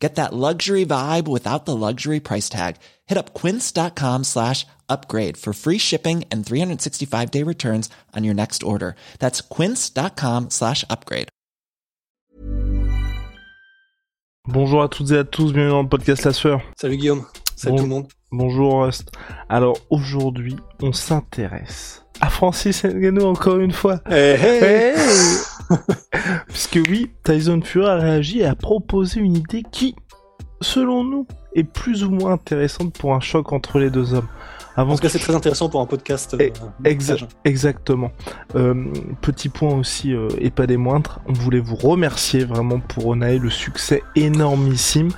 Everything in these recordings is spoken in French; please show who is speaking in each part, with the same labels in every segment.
Speaker 1: Get that luxury vibe without the luxury price tag. Hit up quince.com slash upgrade for free shipping and 365 day returns on your next order. That's quince.com slash upgrade.
Speaker 2: Bonjour à toutes et à tous, bienvenue dans le podcast La Sueur.
Speaker 3: Salut Guillaume, salut
Speaker 2: Bon-
Speaker 3: tout le monde.
Speaker 2: Bonjour Rust. Alors aujourd'hui, on s'intéresse à Francis Ngannou encore une fois.
Speaker 3: Hey, hey.
Speaker 2: Hey Puisque oui, Tyson Fury a réagi et a proposé une idée qui, selon nous, est plus ou moins intéressante pour un choc entre les deux hommes. Avant
Speaker 3: En tout cas, c'est très intéressant pour un podcast.
Speaker 2: Eh,
Speaker 3: euh,
Speaker 2: Exa- exactement. Euh, petit point aussi, euh, et pas des moindres, on voulait vous remercier vraiment pour Onae, le succès énormissime.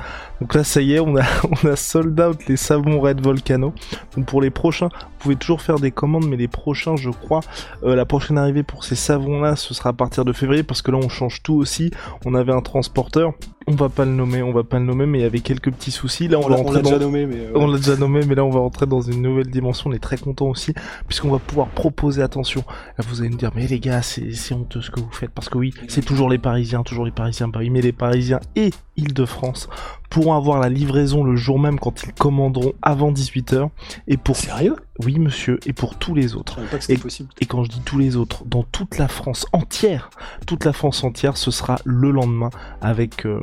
Speaker 2: Donc là, ça y est, on a, on a sold out les savons Red Volcano. Donc pour les prochains, vous pouvez toujours faire des commandes, mais les prochains, je crois, euh, la prochaine arrivée pour ces savons-là, ce sera à partir de février, parce que là, on change tout aussi. On avait un transporteur, on va pas le nommer, on va pas le nommer, mais il y avait quelques petits soucis. Là, on,
Speaker 3: l'a
Speaker 2: dans...
Speaker 3: déjà nommé, mais. euh,
Speaker 2: On l'a déjà nommé, mais là on va rentrer dans une nouvelle dimension. On est très content aussi, puisqu'on va pouvoir proposer, attention, là vous allez me dire, mais les gars, c'est c'est honteux ce que vous faites, parce que oui, c'est toujours les Parisiens, toujours les Parisiens Paris, mais les Parisiens et Île-de-France pourront avoir la livraison le jour même quand ils commanderont avant 18h, et pour,
Speaker 3: Sérieux?
Speaker 2: Oui monsieur, et pour tous les
Speaker 3: Je
Speaker 2: autres.
Speaker 3: savais pas que c'était
Speaker 2: Et-
Speaker 3: possible.
Speaker 2: Et quand je dis tous les autres, dans toute la France entière, toute la France entière, ce sera le lendemain avec euh,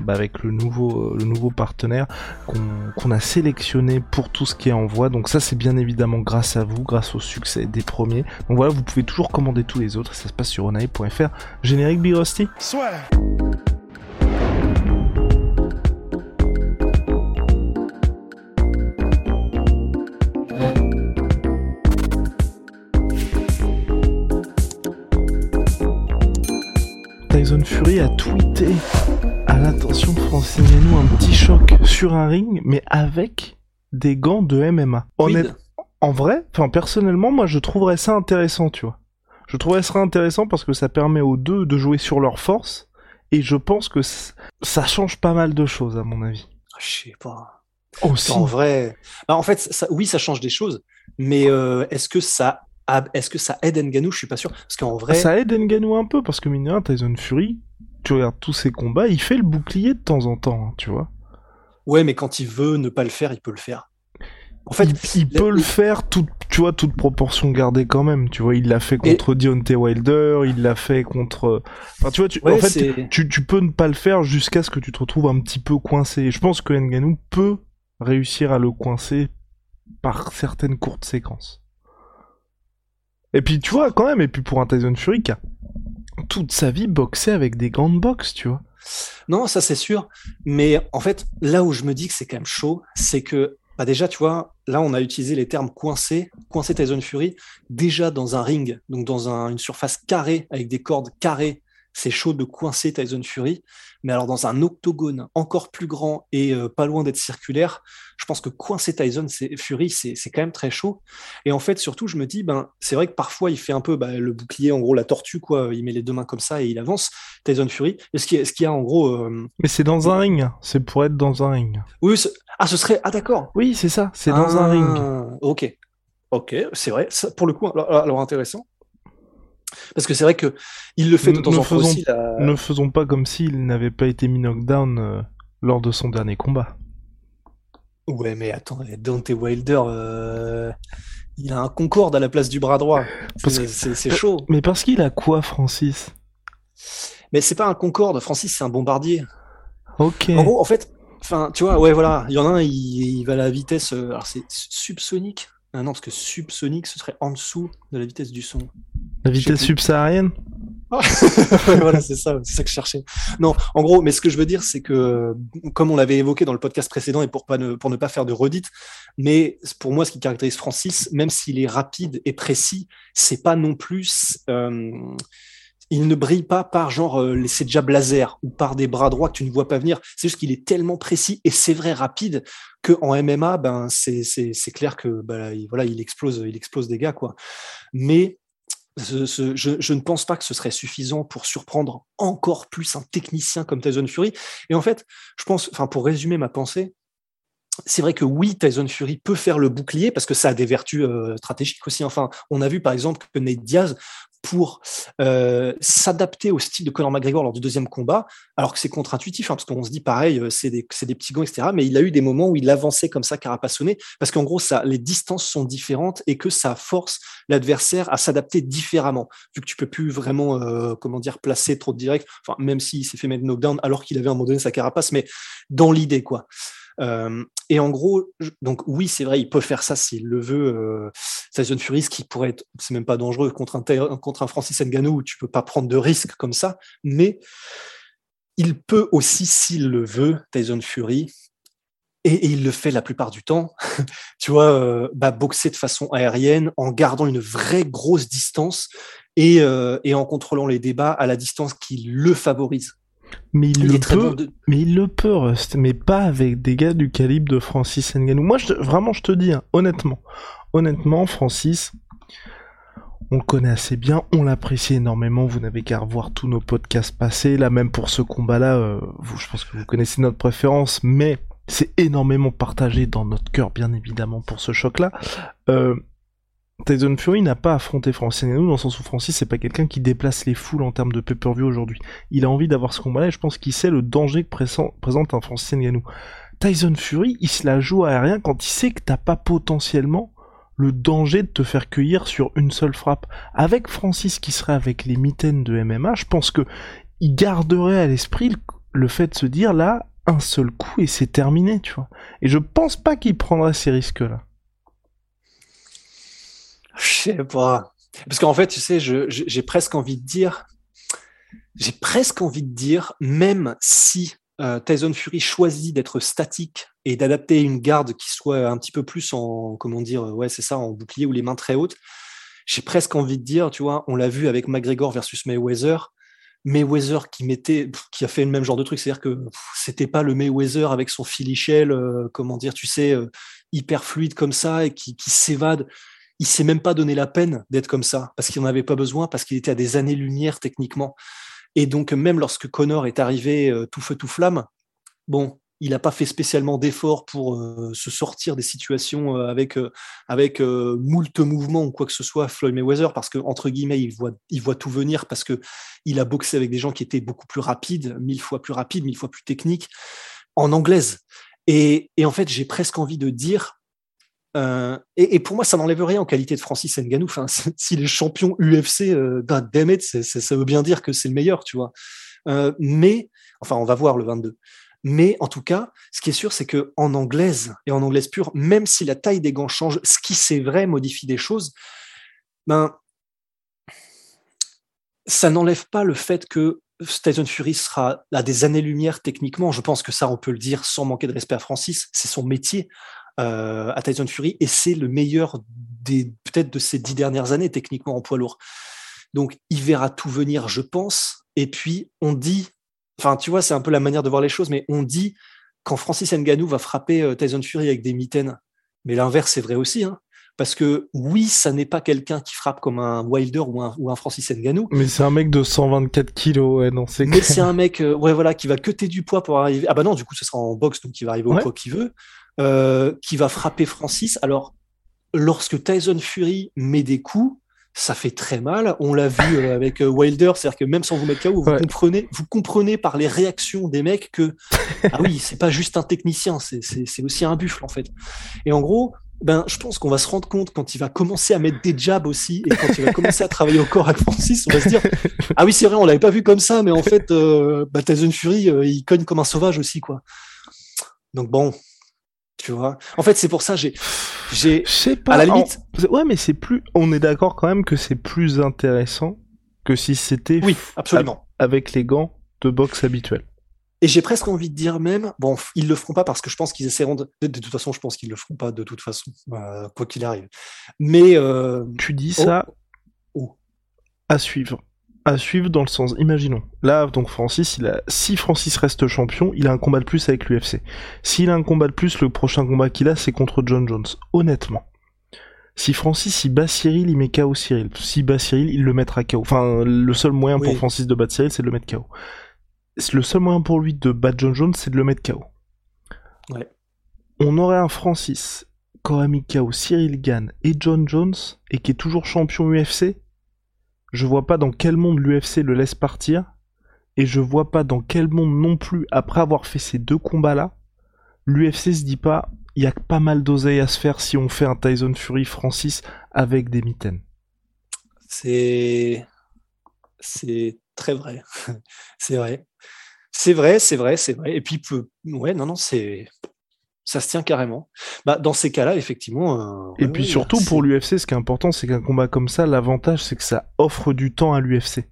Speaker 2: bah, avec le nouveau euh, le nouveau partenaire qu'on a sélectionné pour tout ce qui est envoi. Donc ça c'est bien évidemment grâce à vous, grâce au succès des premiers. Donc voilà, vous pouvez toujours commander tous les autres. Ça se passe sur onae.fr. Générique Big Rusty. Tyson Fury a tweeté à l'attention de Francis Ngannou un petit choc sur un ring, mais avec des gants de MMA. En vrai, enfin personnellement, moi je trouverais ça intéressant, tu vois. Je trouverais ça intéressant parce que ça permet aux deux de jouer sur leur force, et je pense que ça change pas mal de choses à mon avis.
Speaker 3: Ah, Je sais pas.
Speaker 2: Aussi.
Speaker 3: En vrai. Bah, en fait, ça, oui, ça change des choses, mais euh, est-ce que ça. A- Est-ce que ça aide Ngannou Je suis pas sûr. Parce qu'en vrai.
Speaker 2: Ça aide Ngannou un peu parce que mine de rien, Tyson Fury, tu regardes tous ses combats, il fait le bouclier de temps en temps, hein, tu vois.
Speaker 3: Ouais, mais quand il veut ne pas le faire, il peut le faire. En fait,
Speaker 2: il, il
Speaker 3: la-
Speaker 2: peut le faire, tout, tu vois, toute proportion gardée quand même. Tu vois, il l'a fait
Speaker 3: Et-
Speaker 2: contre Deontay Wilder, il l'a fait contre. Enfin, tu vois, tu,
Speaker 3: Ouais,
Speaker 2: en fait, tu, tu peux ne pas le faire jusqu'à ce que tu te retrouves un petit peu coincé. Et Je pense que Ngannou peut réussir à le coincer par certaines courtes séquences. Et puis, tu vois, quand même, et puis pour un Tyson Fury qui a toute sa vie boxé avec des gants de boxe, tu vois.
Speaker 3: Non, ça c'est sûr. Mais en fait, là où je me dis que c'est quand même chaud, c'est que bah déjà, tu vois, là on a utilisé les termes coincé, coincé Tyson Fury, déjà dans un ring, donc dans un- une surface carrée avec des cordes carrées, c'est chaud de coincer Tyson Fury. Mais alors dans un octogone encore plus grand et euh, pas loin d'être circulaire, je pense que coincer Tyson Fury, c'est c'est quand même très chaud. Et en fait, surtout, je me dis, ben, c'est vrai que parfois il fait un peu bah, le bouclier, en gros la tortue, quoi. Il met les deux mains comme ça et il avance. Tyson Fury. Est-ce qu'il qu'il y a en gros euh,
Speaker 2: Mais c'est dans un ring, c'est pour être dans un ring.
Speaker 3: Oui, ce- ah, ce serait. Ah, d'accord.
Speaker 2: Oui, c'est ça, c'est dans un ring.
Speaker 3: Ah, Ok. Ok, c'est vrai. Ça, pour le coup, alors, alors intéressant. Parce que c'est vrai que il le fait de
Speaker 2: Ne
Speaker 3: en temps
Speaker 2: faisons-
Speaker 3: aussi. la-
Speaker 2: Ne faisons pas comme s'il n'avait pas été mis knockdown euh, lors de son dernier combat.
Speaker 3: Ouais, mais attends, Dante Wilder, euh, il a un Concorde à la place du bras droit. C'est chaud.
Speaker 2: Mais parce qu'il a quoi, Francis?
Speaker 3: Mais c'est pas un Concorde, Francis, c'est un bombardier.
Speaker 2: Ok.
Speaker 3: En gros, en fait, enfin, tu vois, ouais, voilà, il y en a un, il, il va à la vitesse, euh, alors c'est subsonique. Ah non, parce que subsonique, ce serait en dessous de la vitesse du son.
Speaker 2: La vitesse subsaharienne
Speaker 3: Ouais, voilà, c'est ça, c'est ça que je cherchais. Non, en gros, mais ce que je veux dire, c'est que, comme on l'avait évoqué dans le podcast précédent, et pour, pas ne, pour ne pas faire de redite, mais pour moi, ce qui caractérise Francis, même s'il est rapide et précis, c'est pas non plus. euh, il ne brille pas par genre euh, déjà laser ou par des bras droits que tu ne vois pas venir. C'est juste qu'il est tellement précis et c'est vrai rapide que en MMA, ben c'est clair que bah, il, voilà, il explose, il explose des gars quoi. Mais je, ne pense pas que ce serait suffisant pour surprendre encore plus un technicien comme Tyson Fury. Et en fait, je pense, enfin, pour résumer ma pensée, c'est vrai que oui, Tyson Fury peut faire le bouclier parce que ça a des vertus euh, stratégiques aussi. Enfin, on a vu par exemple que Nate Diaz pour euh, s'adapter au style de Conor McGregor lors du deuxième combat, alors que c'est contre-intuitif, hein, parce qu'on se dit pareil, euh, c'est des, petits gants, etc. Mais il a eu des moments où il avançait comme ça, carapassonné, parce qu'en gros, les distances sont différentes et que ça force l'adversaire à s'adapter différemment, vu que tu peux plus vraiment, euh, comment dire, placer trop de direct, même s'il s'est fait mettre knockdown alors qu'il avait un moment donné sa carapace, mais dans l'idée, quoi. Euh, et en gros, donc oui, c'est vrai, il peut faire ça s'il le veut. Euh, Tyson Fury, qui pourrait être, c'est même pas dangereux contre un, contre un Francis Ngannou où tu peux pas prendre de risques comme ça, mais il peut aussi, s'il le veut, Tyson Fury, et, il le fait la plupart du temps, tu vois, euh, bah, boxer de façon aérienne en gardant une vraie grosse distance et en contrôlant les débats à la distance qui le favorise.
Speaker 2: Mais il, le peut, mais il le peut, Rust, mais pas avec des gars du calibre de Francis Ngannou. Moi, je, vraiment, je te dis, hein, honnêtement, honnêtement, Francis, on le connaît assez bien, on l'apprécie énormément. Vous n'avez qu'à revoir tous nos podcasts passés. Là, même pour ce combat-là, euh, vous, je pense que vous connaissez notre préférence, mais c'est énormément partagé dans notre cœur, bien évidemment, pour ce choc-là. Euh, Tyson Fury n'a pas affronté Francis Ngannou dans le sens où Francis c'est pas quelqu'un qui déplace les foules en termes de pay-per-view aujourd'hui. Il a envie d'avoir ce combat-là et je pense qu'il sait le danger que présente un Francis Ngannou. Tyson Fury, il se la joue à rien quand il sait que t'as pas potentiellement le danger de te faire cueillir sur une seule frappe. Avec Francis qui serait avec les mitaines de MMA, je pense que il garderait à l'esprit le, fait de se dire là, un seul coup et c'est terminé, tu vois. Et je pense pas qu'il prendrait ces risques-là.
Speaker 3: Je sais pas. Parce qu'en fait, tu sais, j'ai presque envie de dire, j'ai presque envie de dire, même si euh, Tyson Fury choisit d'être statique et d'adapter une garde qui soit un petit peu plus en, comment dire, ça, en bouclier ou les mains très hautes, j'ai presque envie de dire, tu vois, on l'a vu avec McGregor versus Mayweather, Mayweather qui a fait le même genre de truc, c'est-à-dire que c'était pas le Mayweather avec son filichel, euh, comment dire, tu sais, euh, hyper fluide comme ça et qui s'évade il s'est même pas donné la peine d'être comme ça, parce qu'il n'en avait pas besoin, parce qu'il était à des années-lumière techniquement. Et donc, même lorsque Connor est arrivé euh, tout feu, tout flamme, bon, il n'a pas fait spécialement d'efforts pour euh, se sortir des situations euh, avec, avec moult mouvements ou quoi que ce soit, Floyd Mayweather, parce que entre guillemets, il voit, il voit tout venir, parce que il a boxé avec des gens qui étaient beaucoup plus rapides, mille fois plus rapides, mille fois plus techniques, en anglaise. Et, et en fait, j'ai presque envie de dire, euh, et, pour moi, ça n'enlève rien en qualité de Francis Ngannou. Enfin, s'il est champion UFC, euh, ça veut bien dire que c'est le meilleur, tu vois. Euh, mais, enfin, on va voir le 22. Mais en tout cas, ce qui est sûr, c'est que en anglaise et en anglaise pure, même si la taille des gants change, ce qui c'est vrai modifie des choses, ben, ça n'enlève pas le fait que Tyson Fury sera à des années-lumière techniquement. Je pense que ça, on peut le dire sans manquer de respect à Francis. C'est son métier. Euh, à Tyson Fury et c'est le meilleur des peut-être de ces dix dernières années techniquement en poids lourd. Donc il verra tout venir, je pense. Et puis on dit, enfin tu vois, c'est un peu la manière de voir les choses, mais on dit quand Francis Ngannou va frapper euh, Tyson Fury avec des mitaines, mais l'inverse c'est vrai aussi. Hein, parce que oui, ça n'est pas quelqu'un qui frappe comme un Wilder ou un, ou un Francis Ngannou.
Speaker 2: Mais c'est un mec de 124 kilos, ouais, non, c'est
Speaker 3: Mais c'est un mec, euh, ouais, voilà, qui va cuter du poids pour arriver. Ah bah non, du coup, ce sera en boxe, donc il va arriver au poids qu'il veut. Euh, qui va frapper Francis. Alors, lorsque Tyson Fury met des coups, ça fait très mal. On l'a vu euh, avec euh, Wilder, c'est-à-dire que même sans vous mettre KO, vous comprenez, vous comprenez par les réactions des mecs que ah oui, c'est pas juste un technicien, c'est aussi un buffle en fait. Et en gros, ben, je pense qu'on va se rendre compte quand il va commencer à mettre des jabs aussi et quand il va commencer à travailler au corps avec Francis, on va se dire ah oui c'est vrai, on l'avait pas vu comme ça, mais en fait, bah, Tyson Fury, il cogne comme un sauvage aussi quoi. Donc bon, tu vois. En fait, c'est pour ça j'ai j'ai
Speaker 2: pas à la limite. Ouais, mais c'est plus on est d'accord quand même que c'est plus intéressant que si c'était
Speaker 3: Oui, absolument.
Speaker 2: avec les gants de boxe habituels.
Speaker 3: Et j'ai presque envie de dire même, bon, ils le feront pas parce que je pense qu'ils essaieront de. De, toute façon, je pense qu'ils le feront pas de toute façon, euh, quoi qu'il arrive. Mais euh...
Speaker 2: tu dis ça
Speaker 3: oh.
Speaker 2: à suivre à suivre dans le sens, imaginons, là donc Francis, il a, si Francis reste champion, il a un combat de plus avec l'UFC. S'il a un combat de plus, le prochain combat qu'il a, c'est contre John Jones. Honnêtement, Si Francis il bat Cyril, il met KO Cyril. S'il bat Cyril, il le mettra KO. Enfin, le seul moyen pour Francis de battre Cyril, c'est de le mettre KO. Le seul moyen pour lui de battre John Jones, c'est de le mettre KO.
Speaker 3: Ouais.
Speaker 2: On aurait un Francis qui aurait mis KO Cyril Gann et John Jones et qui est toujours champion UFC. Je vois pas dans quel monde l'UFC le laisse partir. Et je vois pas dans quel monde non plus, après avoir fait ces deux combats-là, l'UFC se dit pas, il y a pas mal d'oseille à se faire si on fait un Tyson Fury Francis avec des mitaines.
Speaker 3: C'est c'est très vrai. c'est vrai. C'est vrai, c'est vrai, c'est vrai. Et puis ouais, non non, c'est ça se tient carrément. Bah, dans ces cas-là, effectivement.
Speaker 2: Euh, et puis surtout pour l'UFC, ce qui est important, c'est qu'un combat comme ça, l'avantage, c'est que ça offre du temps à l'UFC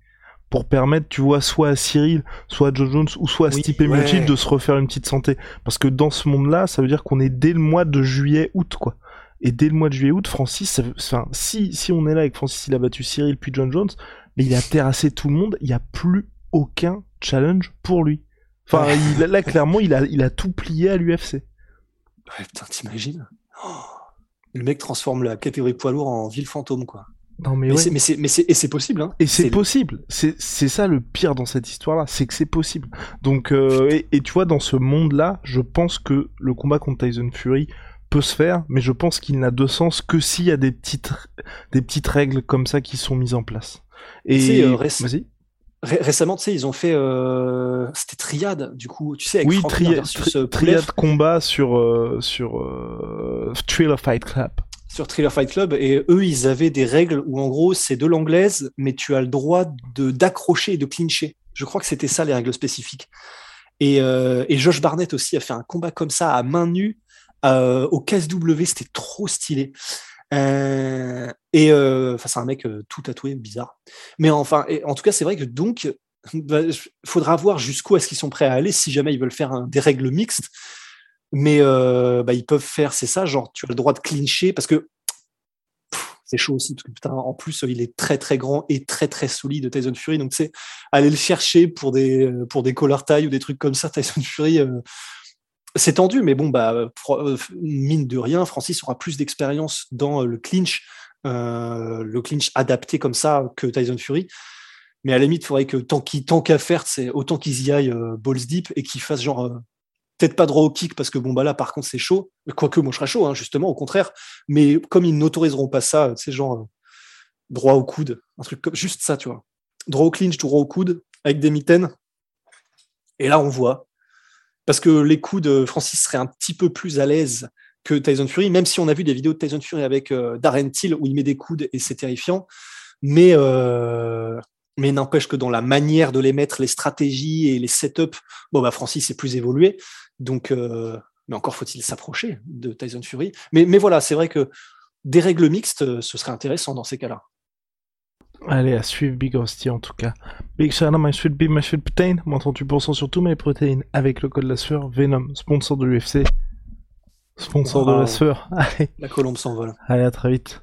Speaker 2: pour permettre, tu vois, soit à Cyril, soit à Joe Jones, ou soit à Stipe ouais. de se refaire une petite santé. Parce que dans ce monde-là, ça veut dire qu'on est dès le mois de juillet-août, quoi. Et dès le mois de juillet-août, Francis, enfin, si, si on est là avec Francis, il a battu Cyril puis John Jones, mais il a terrassé tout le monde, il n'y a plus aucun challenge pour lui. Enfin, là, clairement, il a, il a tout plié à l'UFC.
Speaker 3: Ouais, putain, t'imagines? Oh, Le mec transforme la catégorie poids lourd en ville fantôme, quoi.
Speaker 2: Non mais,
Speaker 3: mais c'est mais c'est et c'est possible hein.
Speaker 2: Et c'est possible. C'est c'est ça le pire dans cette histoire là, c'est que c'est possible. Donc euh, et, et, tu vois dans ce monde là, je pense que le combat contre Tyson Fury peut se faire, mais je pense qu'il n'a de sens que s'il y a des petites des petites règles comme ça qui sont mises en place. Et
Speaker 3: euh, récemment, tu sais, ils ont fait euh... c'était Triade du coup, tu sais avec
Speaker 2: oui, Triade tri Triade combat sur euh, sur euh, Thriller Fight Club
Speaker 3: sur Thriller Fight Club et eux ils avaient des règles où en gros c'est de l'anglaise mais tu as le droit d'accrocher et de clincher. Je crois que c'était ça les règles spécifiques. Et, euh, et, Josh Barnett aussi a fait un combat comme ça à main nue euh, au KSW, c'était trop stylé. Euh, et euh, enfin c'est un mec euh, tout tatoué, bizarre. Mais enfin, et, en tout cas c'est vrai que donc bah, faudra voir jusqu'où est-ce qu'ils sont prêts à aller si jamais ils veulent faire des règles mixtes. Mais euh, bah, ils peuvent faire, c'est ça, genre tu as le droit de clincher parce que c'est chaud aussi parce que putain, en plus il est très très grand et très très solide Tyson Fury. Donc c'est aller le chercher pour des pour des collar taille ou des trucs comme ça Tyson Fury c'est tendu. Mais bon bah mine de rien Francis aura plus d'expérience dans le clinch euh, le clinch adapté comme ça que Tyson Fury. Mais à la limite il faudrait que tant qu'il tant qu'à faire c'est autant qu'ils y aillent euh, balls deep et qu'ils fassent genre peut-être pas droit au kick parce que bon bah là par contre c'est chaud. Quoique moi je serais chaud hein, justement au contraire. Mais comme ils n'autoriseront pas ça c'est genre euh, droit au coude un truc comme juste ça tu vois. Droit au clinch droit au coude avec des mitaines. Et là on voit. Parce que les coudes euh, Francis serait un petit peu plus à l'aise que Tyson Fury même si on a vu des vidéos de Tyson Fury avec euh, Darren Till où il met des coudes et c'est terrifiant mais euh, mais n'empêche que dans la manière de les mettre, les stratégies et les setups, bon bah Francis est plus évolué. Donc, euh, mais encore faut-il s'approcher de Tyson Fury. Mais, mais voilà, c'est vrai que des règles mixtes, ce serait intéressant dans ces cas-là.
Speaker 2: Allez, à suivre Big Hostie en tout cas. Big shout my sweet bee, my sweet protein. Moins 38% sur tous mes protéines avec le code la sueur. Venom, sponsor de l'UFC. Sponsor de la sueur. Allez.
Speaker 3: La colombe s'envole.
Speaker 2: Allez, à très vite.